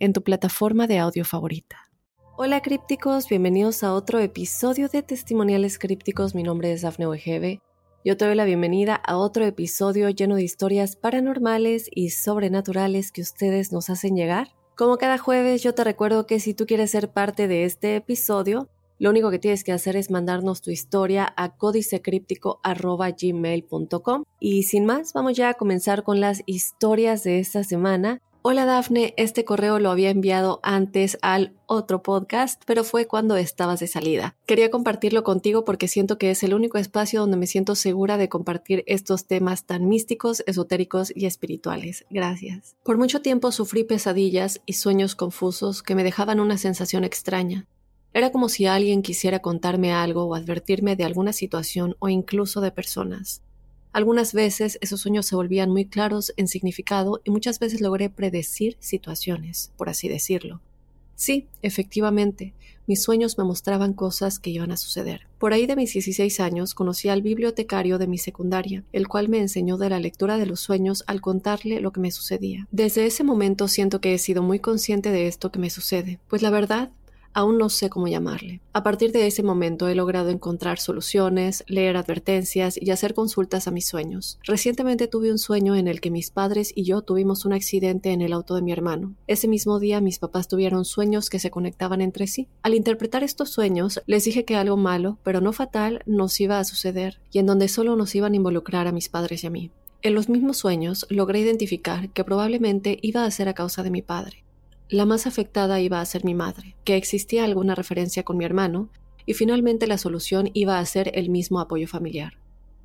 en tu plataforma de audio favorita. Hola crípticos, bienvenidos a otro episodio de Testimoniales Crípticos. Mi nombre es Dafne Wegebe. Yo te doy la bienvenida a otro episodio lleno de historias paranormales y sobrenaturales que ustedes nos hacen llegar. Como cada jueves, yo te recuerdo que si tú quieres ser parte de este episodio, lo único que tienes que hacer es mandarnos tu historia a códicecríptico.gmail.com. Y sin más, vamos ya a comenzar con las historias de esta semana. Hola Dafne, este correo lo había enviado antes al otro podcast, pero fue cuando estabas de salida. Quería compartirlo contigo porque siento que es el único espacio donde me siento segura de compartir estos temas tan místicos, esotéricos y espirituales. Gracias. Por mucho tiempo sufrí pesadillas y sueños confusos que me dejaban una sensación extraña. Era como si alguien quisiera contarme algo o advertirme de alguna situación o incluso de personas. Algunas veces esos sueños se volvían muy claros en significado y muchas veces logré predecir situaciones, por así decirlo. Sí, efectivamente, mis sueños me mostraban cosas que iban a suceder. Por ahí de mis 16 años conocí al bibliotecario de mi secundaria, el cual me enseñó de la lectura de los sueños al contarle lo que me sucedía. Desde ese momento siento que he sido muy consciente de esto que me sucede, pues la verdad Aún no sé cómo llamarle. A partir de ese momento he logrado encontrar soluciones, leer advertencias y hacer consultas a mis sueños. Recientemente tuve un sueño en el que mis padres y yo tuvimos un accidente en el auto de mi hermano. Ese mismo día mis papás tuvieron sueños que se conectaban entre sí. Al interpretar estos sueños les dije que algo malo, pero no fatal, nos iba a suceder y en donde solo nos iban a involucrar a mis padres y a mí. En los mismos sueños logré identificar que probablemente iba a ser a causa de mi padre. La más afectada iba a ser mi madre, que existía alguna referencia con mi hermano, y finalmente la solución iba a ser el mismo apoyo familiar.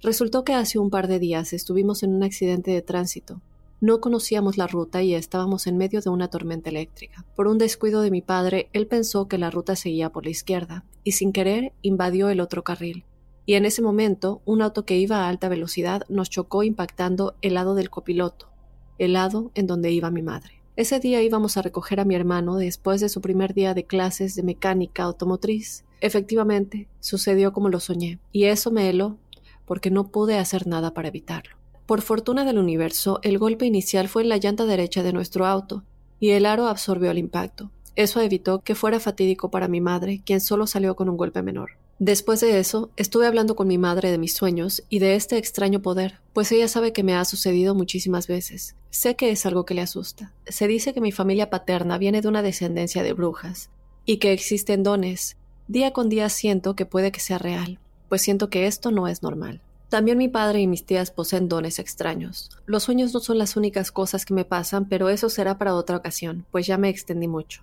Resultó que hace un par de días estuvimos en un accidente de tránsito. No conocíamos la ruta y estábamos en medio de una tormenta eléctrica. Por un descuido de mi padre, él pensó que la ruta seguía por la izquierda, y sin querer invadió el otro carril. Y en ese momento, un auto que iba a alta velocidad nos chocó impactando el lado del copiloto, el lado en donde iba mi madre. Ese día íbamos a recoger a mi hermano después de su primer día de clases de mecánica automotriz. Efectivamente, sucedió como lo soñé, y eso me heló, porque no pude hacer nada para evitarlo. Por fortuna del universo, el golpe inicial fue en la llanta derecha de nuestro auto, y el aro absorbió el impacto. Eso evitó que fuera fatídico para mi madre, quien solo salió con un golpe menor. Después de eso, estuve hablando con mi madre de mis sueños y de este extraño poder, pues ella sabe que me ha sucedido muchísimas veces. Sé que es algo que le asusta. Se dice que mi familia paterna viene de una descendencia de brujas, y que existen dones. Día con día siento que puede que sea real, pues siento que esto no es normal. También mi padre y mis tías poseen dones extraños. Los sueños no son las únicas cosas que me pasan, pero eso será para otra ocasión, pues ya me extendí mucho.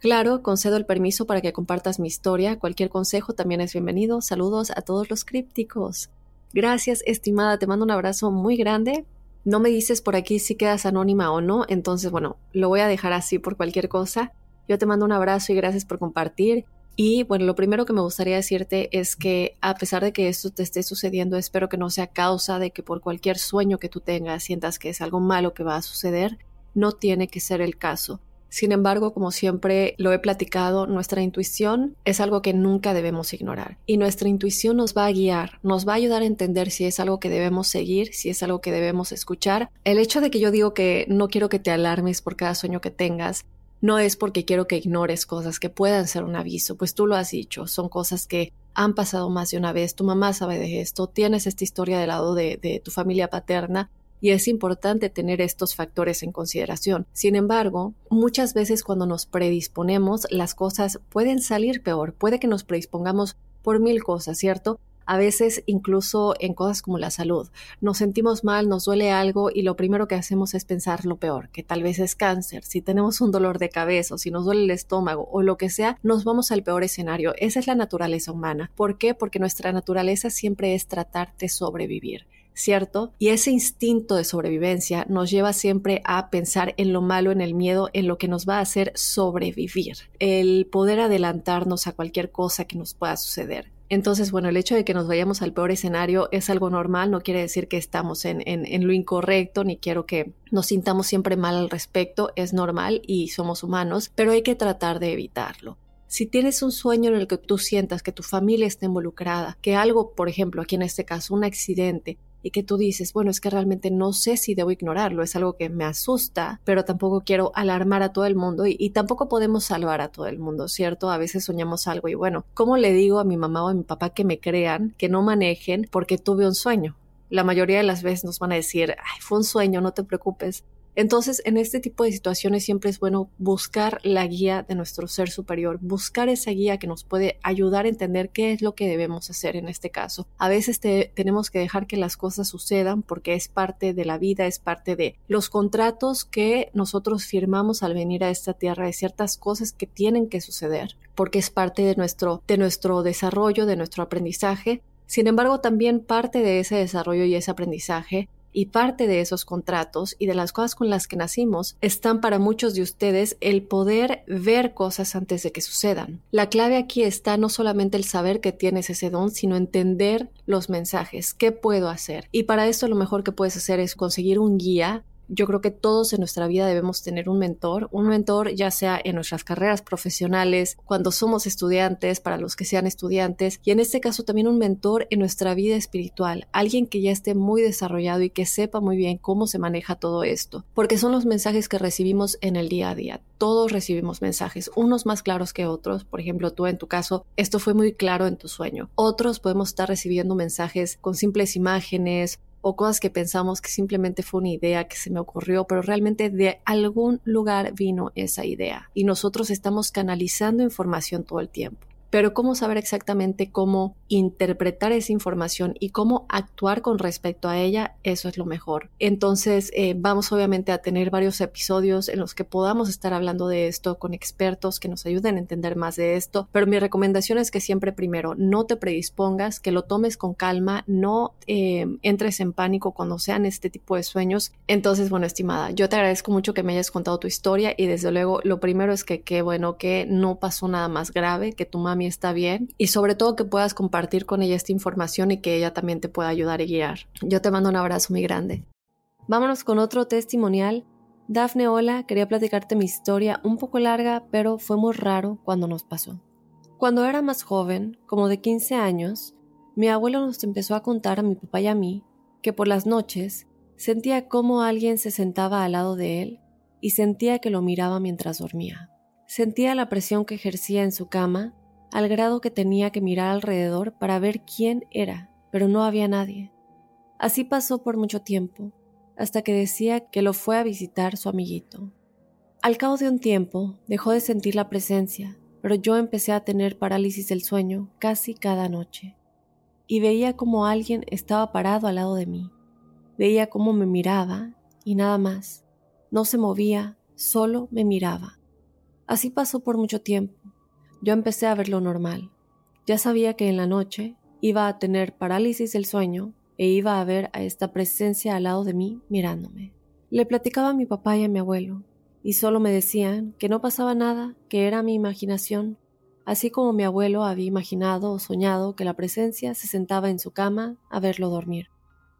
Claro, concedo el permiso para que compartas mi historia. Cualquier consejo también es bienvenido. Saludos a todos los crípticos. Gracias, estimada. Te mando un abrazo muy grande. No me dices por aquí si quedas anónima o no, entonces bueno, lo voy a dejar así por cualquier cosa. Yo te mando un abrazo y gracias por compartir. Y bueno, lo primero que me gustaría decirte es que a pesar de que esto te esté sucediendo, espero que no sea causa de que por cualquier sueño que tú tengas sientas que es algo malo que va a suceder. No tiene que ser el caso. Sin embargo, como siempre lo he platicado, nuestra intuición es algo que nunca debemos ignorar. Y nuestra intuición nos va a guiar, nos va a ayudar a entender si es algo que debemos seguir, si es algo que debemos escuchar. El hecho de que yo digo que no quiero que te alarmes por cada sueño que tengas, no es porque quiero que ignores cosas que puedan ser un aviso, pues tú lo has dicho, son cosas que han pasado más de una vez, tu mamá sabe de esto, tienes esta historia del lado de, de tu familia paterna, y es importante tener estos factores en consideración. Sin embargo, muchas veces cuando nos predisponemos, las cosas pueden salir peor, puede que nos predispongamos por mil cosas, ¿cierto? A veces incluso en cosas como la salud. Nos sentimos mal, nos duele algo y lo primero que hacemos es pensar lo peor, que tal vez es cáncer, si tenemos un dolor de cabeza o si nos duele el estómago o lo que sea, nos vamos al peor escenario. Esa es la naturaleza humana. ¿Por qué? Porque nuestra naturaleza siempre es tratar de sobrevivir ¿cierto? Y ese instinto de sobrevivencia nos lleva siempre a pensar en lo malo, en el miedo, en lo que nos va a hacer sobrevivir, el poder adelantarnos a cualquier cosa que nos pueda suceder. Entonces, bueno, el hecho de que nos vayamos al peor escenario es algo normal, no quiere decir que estamos en, en, lo incorrecto, ni quiero que nos sintamos siempre mal al respecto, es normal y somos humanos, pero hay que tratar de evitarlo. Si tienes un sueño en el que tú sientas que tu familia está involucrada, que algo, por ejemplo, aquí en este caso, un accidente, y que tú dices, bueno, es que realmente no sé si debo ignorarlo, es algo que me asusta, pero tampoco quiero alarmar a todo el mundo y, tampoco podemos salvar a todo el mundo, ¿cierto? A veces soñamos algo y bueno, ¿cómo le digo a mi mamá o a mi papá que me crean, que no manejen porque tuve un sueño? La mayoría de las veces nos van a decir, ay, fue un sueño, no te preocupes. Entonces, en este tipo de situaciones siempre es bueno buscar la guía de nuestro ser superior, buscar esa guía que nos puede ayudar a entender qué es lo que debemos hacer en este caso. A veces tenemos que dejar que las cosas sucedan porque es parte de la vida, es parte de los contratos que nosotros firmamos al venir a esta tierra, de ciertas cosas que tienen que suceder, porque es parte de nuestro, de nuestro desarrollo, de nuestro aprendizaje sin embargo, también parte de ese desarrollo y ese aprendizaje y parte de esos contratos y de las cosas con las que nacimos están para muchos de ustedes el poder ver cosas antes de que sucedan. La clave aquí está no solamente el saber que tienes ese don, sino entender los mensajes, qué puedo hacer. Y para esto lo mejor que puedes hacer es conseguir un guía yo creo que todos en nuestra vida debemos tener un mentor, un mentor ya sea en nuestras carreras profesionales, cuando somos estudiantes, para los que sean estudiantes, y en este caso también un mentor en nuestra vida espiritual, alguien que ya esté muy desarrollado y que sepa muy bien cómo se maneja todo esto, porque son los mensajes que recibimos en el día a día. Todos recibimos mensajes, unos más claros que otros, por ejemplo, tú en tu caso, esto fue muy claro en tu sueño. Otros podemos estar recibiendo mensajes con simples imágenes o cosas que pensamos que simplemente fue una idea que se me ocurrió, pero realmente de algún lugar vino esa idea y nosotros estamos canalizando información todo el tiempo. Pero cómo saber exactamente cómo interpretar esa información y cómo actuar con respecto a ella, eso es lo mejor. Entonces, eh, vamos obviamente a tener varios episodios en los que podamos estar hablando de esto con expertos que nos ayuden a entender más de esto, pero mi recomendación es que siempre primero no te predispongas, que lo tomes con calma, no eh, entres en pánico cuando sean este tipo de sueños. Entonces, bueno, estimada, yo te agradezco mucho que me hayas contado tu historia y desde luego lo primero es que qué bueno que no pasó nada más grave, que tu mami está bien y sobre todo que puedas compartir con ella esta información y que ella también te pueda ayudar y guiar. Yo te mando un abrazo muy grande. Vámonos con otro testimonial. Dafne, hola, quería platicarte mi historia un poco larga, pero fue muy raro cuando nos pasó. Cuando era más joven, como de 15 años, mi abuelo nos empezó a contar a mi papá y a mí que por las noches sentía como alguien se sentaba al lado de él y sentía que lo miraba mientras dormía. Sentía la presión que ejercía en su cama al grado que tenía que mirar alrededor para ver quién era, pero no había nadie. Así pasó por mucho tiempo, hasta que decía que lo fue a visitar su amiguito. Al cabo de un tiempo dejó de sentir la presencia, pero yo empecé a tener parálisis del sueño casi cada noche, y veía como alguien estaba parado al lado de mí. Veía cómo me miraba y nada más. No se movía, solo me miraba. Así pasó por mucho tiempo, yo empecé a ver lo normal. Ya sabía que en la noche iba a tener parálisis del sueño e iba a ver a esta presencia al lado de mí mirándome. Le platicaba a mi papá y a mi abuelo, y solo me decían que no pasaba nada, que era mi imaginación, así como mi abuelo había imaginado o soñado que la presencia se sentaba en su cama a verlo dormir.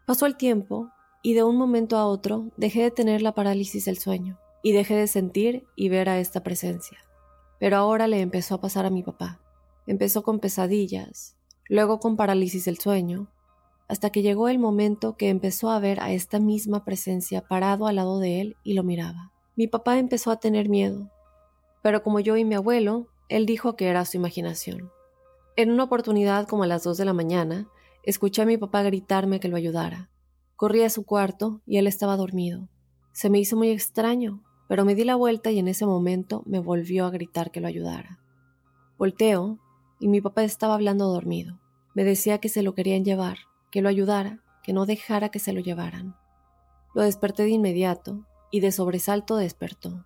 Pasó el tiempo, y de un momento a otro dejé de tener la parálisis del sueño, y dejé de sentir y ver a esta presencia. Pero ahora le empezó a pasar a mi papá. Empezó con pesadillas, luego con parálisis del sueño, hasta que llegó el momento que empezó a ver a esta misma presencia parado al lado de él y lo miraba. Mi papá empezó a tener miedo, pero como yo y mi abuelo, él dijo que era su imaginación. En una oportunidad como a las dos de la mañana, escuché a mi papá gritarme que lo ayudara. Corrí a su cuarto y él estaba dormido. Se me hizo muy extraño, pero me di la vuelta y en ese momento me volvió a gritar que lo ayudara. Volteo y mi papá estaba hablando dormido. Me decía que se lo querían llevar, que lo ayudara, que no dejara que se lo llevaran. Lo desperté de inmediato y de sobresalto despertó.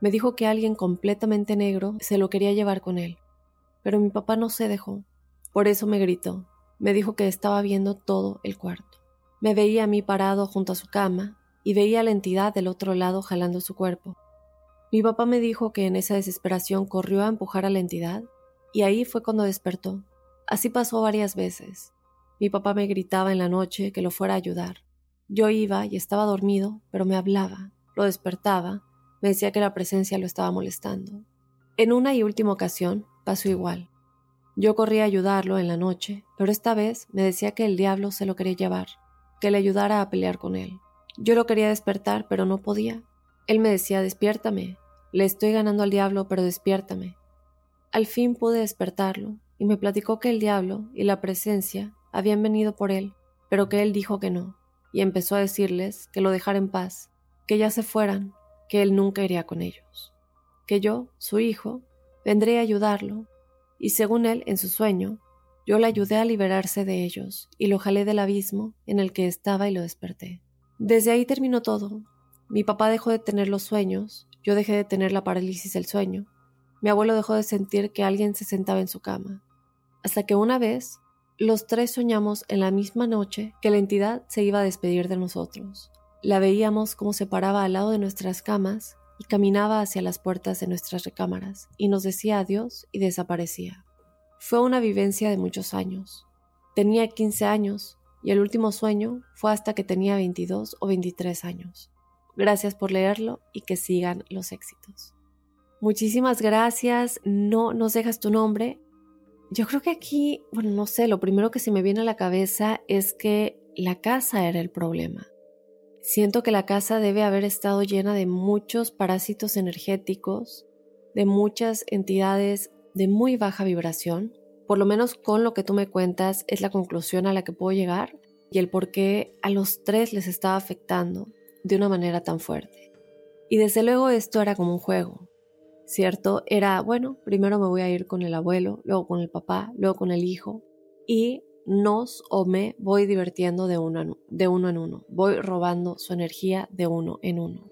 Me dijo que alguien completamente negro se lo quería llevar con él, pero mi papá no se dejó. Por eso me gritó. Me dijo que estaba viendo todo el cuarto. Me veía a mí parado junto a su cama y veía a la entidad del otro lado jalando su cuerpo. Mi papá me dijo que en esa desesperación corrió a empujar a la entidad y ahí fue cuando despertó. Así pasó varias veces. Mi papá me gritaba en la noche que lo fuera a ayudar. Yo iba y estaba dormido, pero me hablaba, lo despertaba, me decía que la presencia lo estaba molestando. En una y última ocasión pasó igual. Yo corrí a ayudarlo en la noche, pero esta vez me decía que el diablo se lo quería llevar, que le ayudara a pelear con él. Yo lo quería despertar, pero no podía. Él me decía, despiértame, le estoy ganando al diablo, pero despiértame. Al fin pude despertarlo, y me platicó que el diablo y la presencia habían venido por él, pero que él dijo que no, y empezó a decirles que lo dejara en paz, que ya se fueran, que él nunca iría con ellos, que yo, su hijo, vendré a ayudarlo y según él, en su sueño, yo le ayudé a liberarse de ellos y lo jalé del abismo en el que estaba y lo desperté. Desde ahí terminó todo. Mi papá dejó de tener los sueños, yo dejé de tener la parálisis del sueño, mi abuelo dejó de sentir que alguien se sentaba en su cama, hasta que una vez los tres soñamos en la misma noche que la entidad se iba a despedir de nosotros. La veíamos como se paraba al lado de nuestras camas y caminaba hacia las puertas de nuestras recámaras y nos decía adiós y desaparecía. Fue una vivencia de muchos años. Tenía 15 años y el último sueño fue hasta que tenía 22 o 23 años. Gracias por leerlo y que sigan los éxitos. Muchísimas gracias. No nos dejas tu nombre. Yo creo que aquí, bueno, no sé, lo primero que se me viene a la cabeza es que la casa era el problema. Siento que la casa debe haber estado llena de muchos parásitos energéticos, de muchas entidades de muy baja vibración. Por lo menos con lo que tú me cuentas es la conclusión a la que puedo llegar y el por qué a los tres les estaba afectando de una manera tan fuerte. Y desde luego esto era como un juego, ¿cierto? Era, bueno, primero me voy a ir con el abuelo, luego con el papá, luego con el hijo y nos o me voy divirtiendo de uno, en, de uno en uno, voy robando su energía de uno en uno.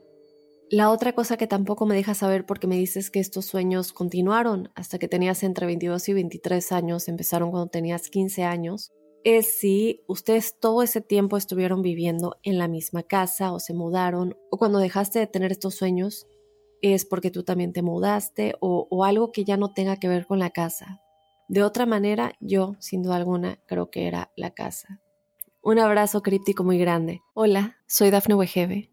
La otra cosa que tampoco me deja saber porque me dices que estos sueños continuaron hasta que tenías entre 22 y 23 años, empezaron cuando tenías 15 años, es si ustedes todo ese tiempo estuvieron viviendo en la misma casa o se mudaron o cuando dejaste de tener estos sueños es porque tú también te mudaste o, algo que ya no tenga que ver con la casa. De otra manera, yo, sin duda alguna, creo que era la casa. Un abrazo críptico muy grande. Hola, soy Dafne Wegebe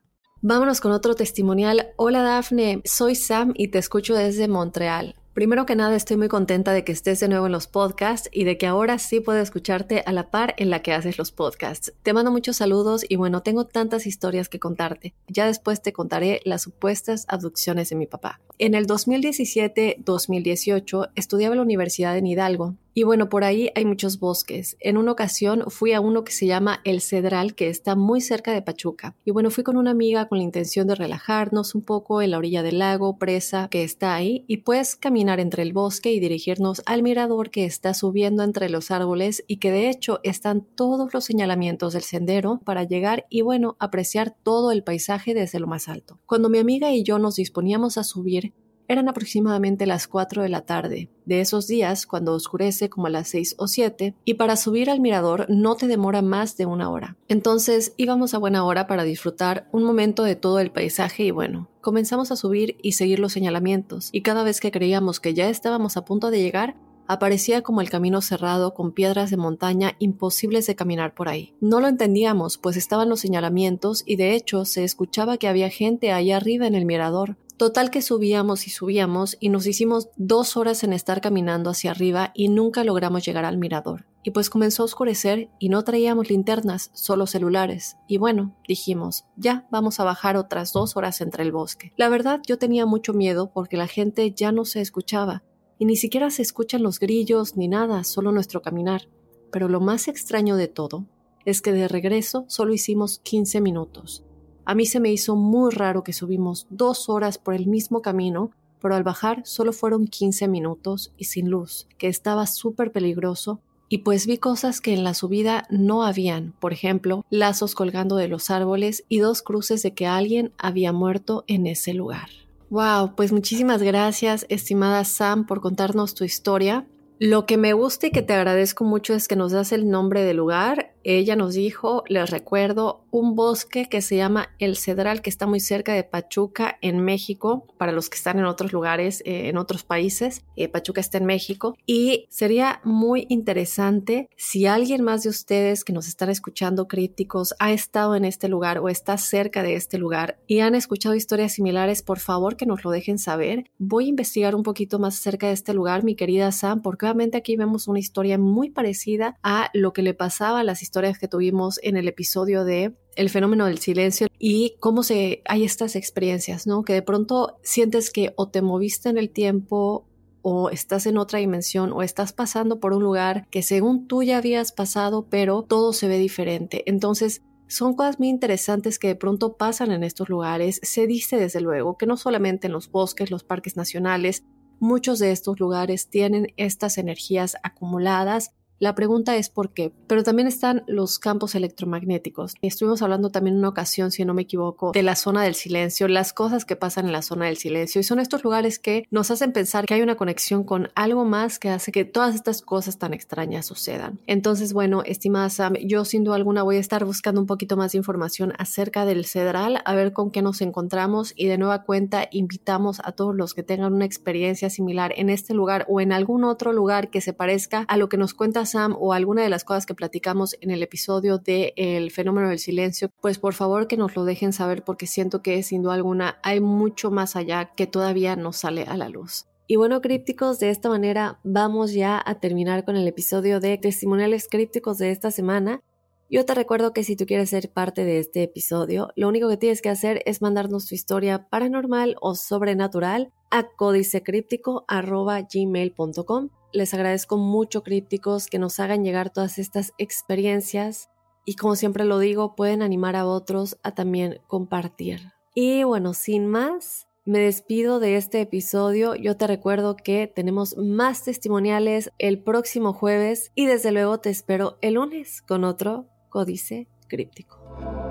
Vámonos con otro testimonial. Hola Dafne, soy Sam y te escucho desde Montreal. Primero que nada, estoy muy contenta de que estés de nuevo en los podcasts y de que ahora sí puedo escucharte a la par en la que haces los podcasts. Te mando muchos saludos y bueno, tengo tantas historias que contarte. Ya después te contaré las supuestas abducciones de mi papá. En el 2017-2018 estudiaba en la Universidad de Hidalgo y bueno, por ahí hay muchos bosques. En una ocasión fui a uno que se llama El Cedral, que está muy cerca de Pachuca. Y bueno, fui con una amiga con la intención de relajarnos un poco en la orilla del lago, presa, que está ahí, y pues caminar entre el bosque y dirigirnos al mirador que está subiendo entre los árboles y que de hecho están todos los señalamientos del sendero para llegar y bueno, apreciar todo el paisaje desde lo más alto. Cuando mi amiga y yo nos disponíamos a subir, eran aproximadamente las 4 de la tarde, de esos días cuando oscurece como a las 6 o 7, y para subir al mirador no te demora más de una hora. Entonces íbamos a buena hora para disfrutar un momento de todo el paisaje y bueno, comenzamos a subir y seguir los señalamientos, y cada vez que creíamos que ya estábamos a punto de llegar, aparecía como el camino cerrado con piedras de montaña imposibles de caminar por ahí. No lo entendíamos, pues estaban los señalamientos y de hecho se escuchaba que había gente ahí arriba en el mirador, Total que subíamos y subíamos y nos hicimos dos horas en estar caminando hacia arriba y nunca logramos llegar al mirador. Y pues comenzó a oscurecer y no traíamos linternas, solo celulares. Y bueno, dijimos, ya vamos a bajar otras dos horas entre el bosque. La verdad yo tenía mucho miedo porque la gente ya no se escuchaba. Y ni siquiera se escuchan los grillos ni nada, solo nuestro caminar. Pero lo más extraño de todo es que de regreso solo hicimos 15 minutos. A mí se me hizo muy raro que subimos dos horas por el mismo camino, pero al bajar solo fueron 15 minutos y sin luz, que estaba súper peligroso, y pues vi cosas que en la subida no habían, por ejemplo, lazos colgando de los árboles y dos cruces de que alguien había muerto en ese lugar. Wow, pues muchísimas gracias, estimada Sam, por contarnos tu historia. Lo que me gusta y que te agradezco mucho es que nos das el nombre del lugar. Ella nos dijo, les recuerdo, un bosque que se llama El Cedral, que está muy cerca de Pachuca, en México, para los que están en otros lugares, eh, en otros países. Eh, Pachuca está en México. Y sería muy interesante si alguien más de ustedes que nos están escuchando, críticos, ha estado en este lugar o está cerca de este lugar y han escuchado historias similares, por favor que nos lo dejen saber. Voy a investigar un poquito más acerca de este lugar, mi querida Sam, porque obviamente aquí vemos una historia muy parecida a lo que le pasaba a las historias que tuvimos en el episodio de el fenómeno del silencio y cómo se hay estas experiencias, ¿no? Que de pronto sientes que o te moviste en el tiempo o estás en otra dimensión o estás pasando por un lugar que según tú ya habías pasado, pero todo se ve diferente. Entonces, son cosas muy interesantes que de pronto pasan en estos lugares. Se dice desde luego que no solamente en los bosques, los parques nacionales, muchos de estos lugares tienen estas energías acumuladas la pregunta es por qué, pero también están los campos electromagnéticos. Estuvimos hablando también en una ocasión, si no me equivoco, de la zona del silencio, las cosas que pasan en la zona del silencio. Y son estos lugares que nos hacen pensar que hay una conexión con algo más que hace que todas estas cosas tan extrañas sucedan. Entonces, bueno, estimada Sam, yo sin duda alguna voy a estar buscando un poquito más de información acerca del Cedral, a ver con qué nos encontramos y de nueva cuenta invitamos a todos los que tengan una experiencia similar en este lugar o en algún otro lugar que se parezca a lo que nos cuentas O alguna de las cosas que platicamos en el episodio de El fenómeno del silencio, pues por favor que nos lo dejen saber porque siento que sin duda alguna hay mucho más allá que todavía no sale a la luz. Y bueno, crípticos, de esta manera vamos ya a terminar con el episodio de testimoniales crípticos de esta semana. Yo te recuerdo que si tú quieres ser parte de este episodio, lo único que tienes que hacer es mandarnos tu historia paranormal o sobrenatural a códicecríptico.gmail.com les agradezco mucho, crípticos, que nos hagan llegar todas estas experiencias y como siempre lo digo, pueden animar a otros a también compartir. Y bueno, sin más, me despido de este episodio. Yo te recuerdo que tenemos más testimoniales el próximo jueves y desde luego te espero el lunes con otro códice críptico.